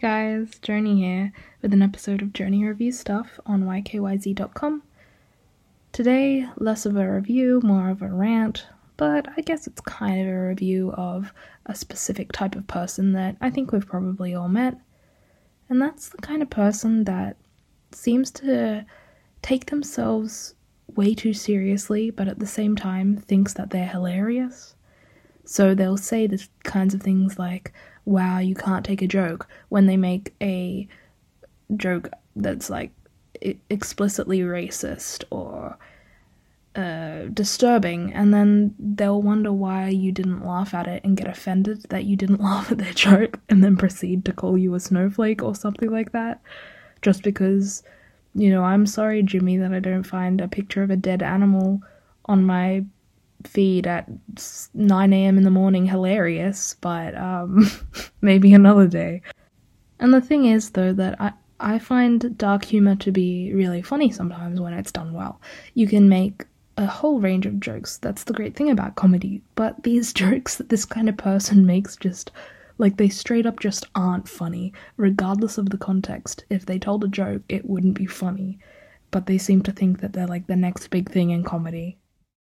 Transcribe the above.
guys, Journey here with an episode of Journey Review Stuff on ykyz.com. Today, less of a review, more of a rant, but I guess it's kind of a review of a specific type of person that I think we've probably all met. And that's the kind of person that seems to take themselves way too seriously, but at the same time thinks that they're hilarious. So they'll say the kinds of things like, wow, you can't take a joke when they make a joke that's like explicitly racist or uh, disturbing, and then they'll wonder why you didn't laugh at it and get offended that you didn't laugh at their joke, and then proceed to call you a snowflake or something like that, just because, you know, I'm sorry, Jimmy, that I don't find a picture of a dead animal on my feed at 9 a.m. in the morning hilarious, but um, maybe another day. And the thing is, though, that I, I find dark humor to be really funny sometimes when it's done well. You can make a whole range of jokes. That's the great thing about comedy. But these jokes that this kind of person makes just like they straight up just aren't funny, regardless of the context. If they told a joke, it wouldn't be funny. But they seem to think that they're like the next big thing in comedy.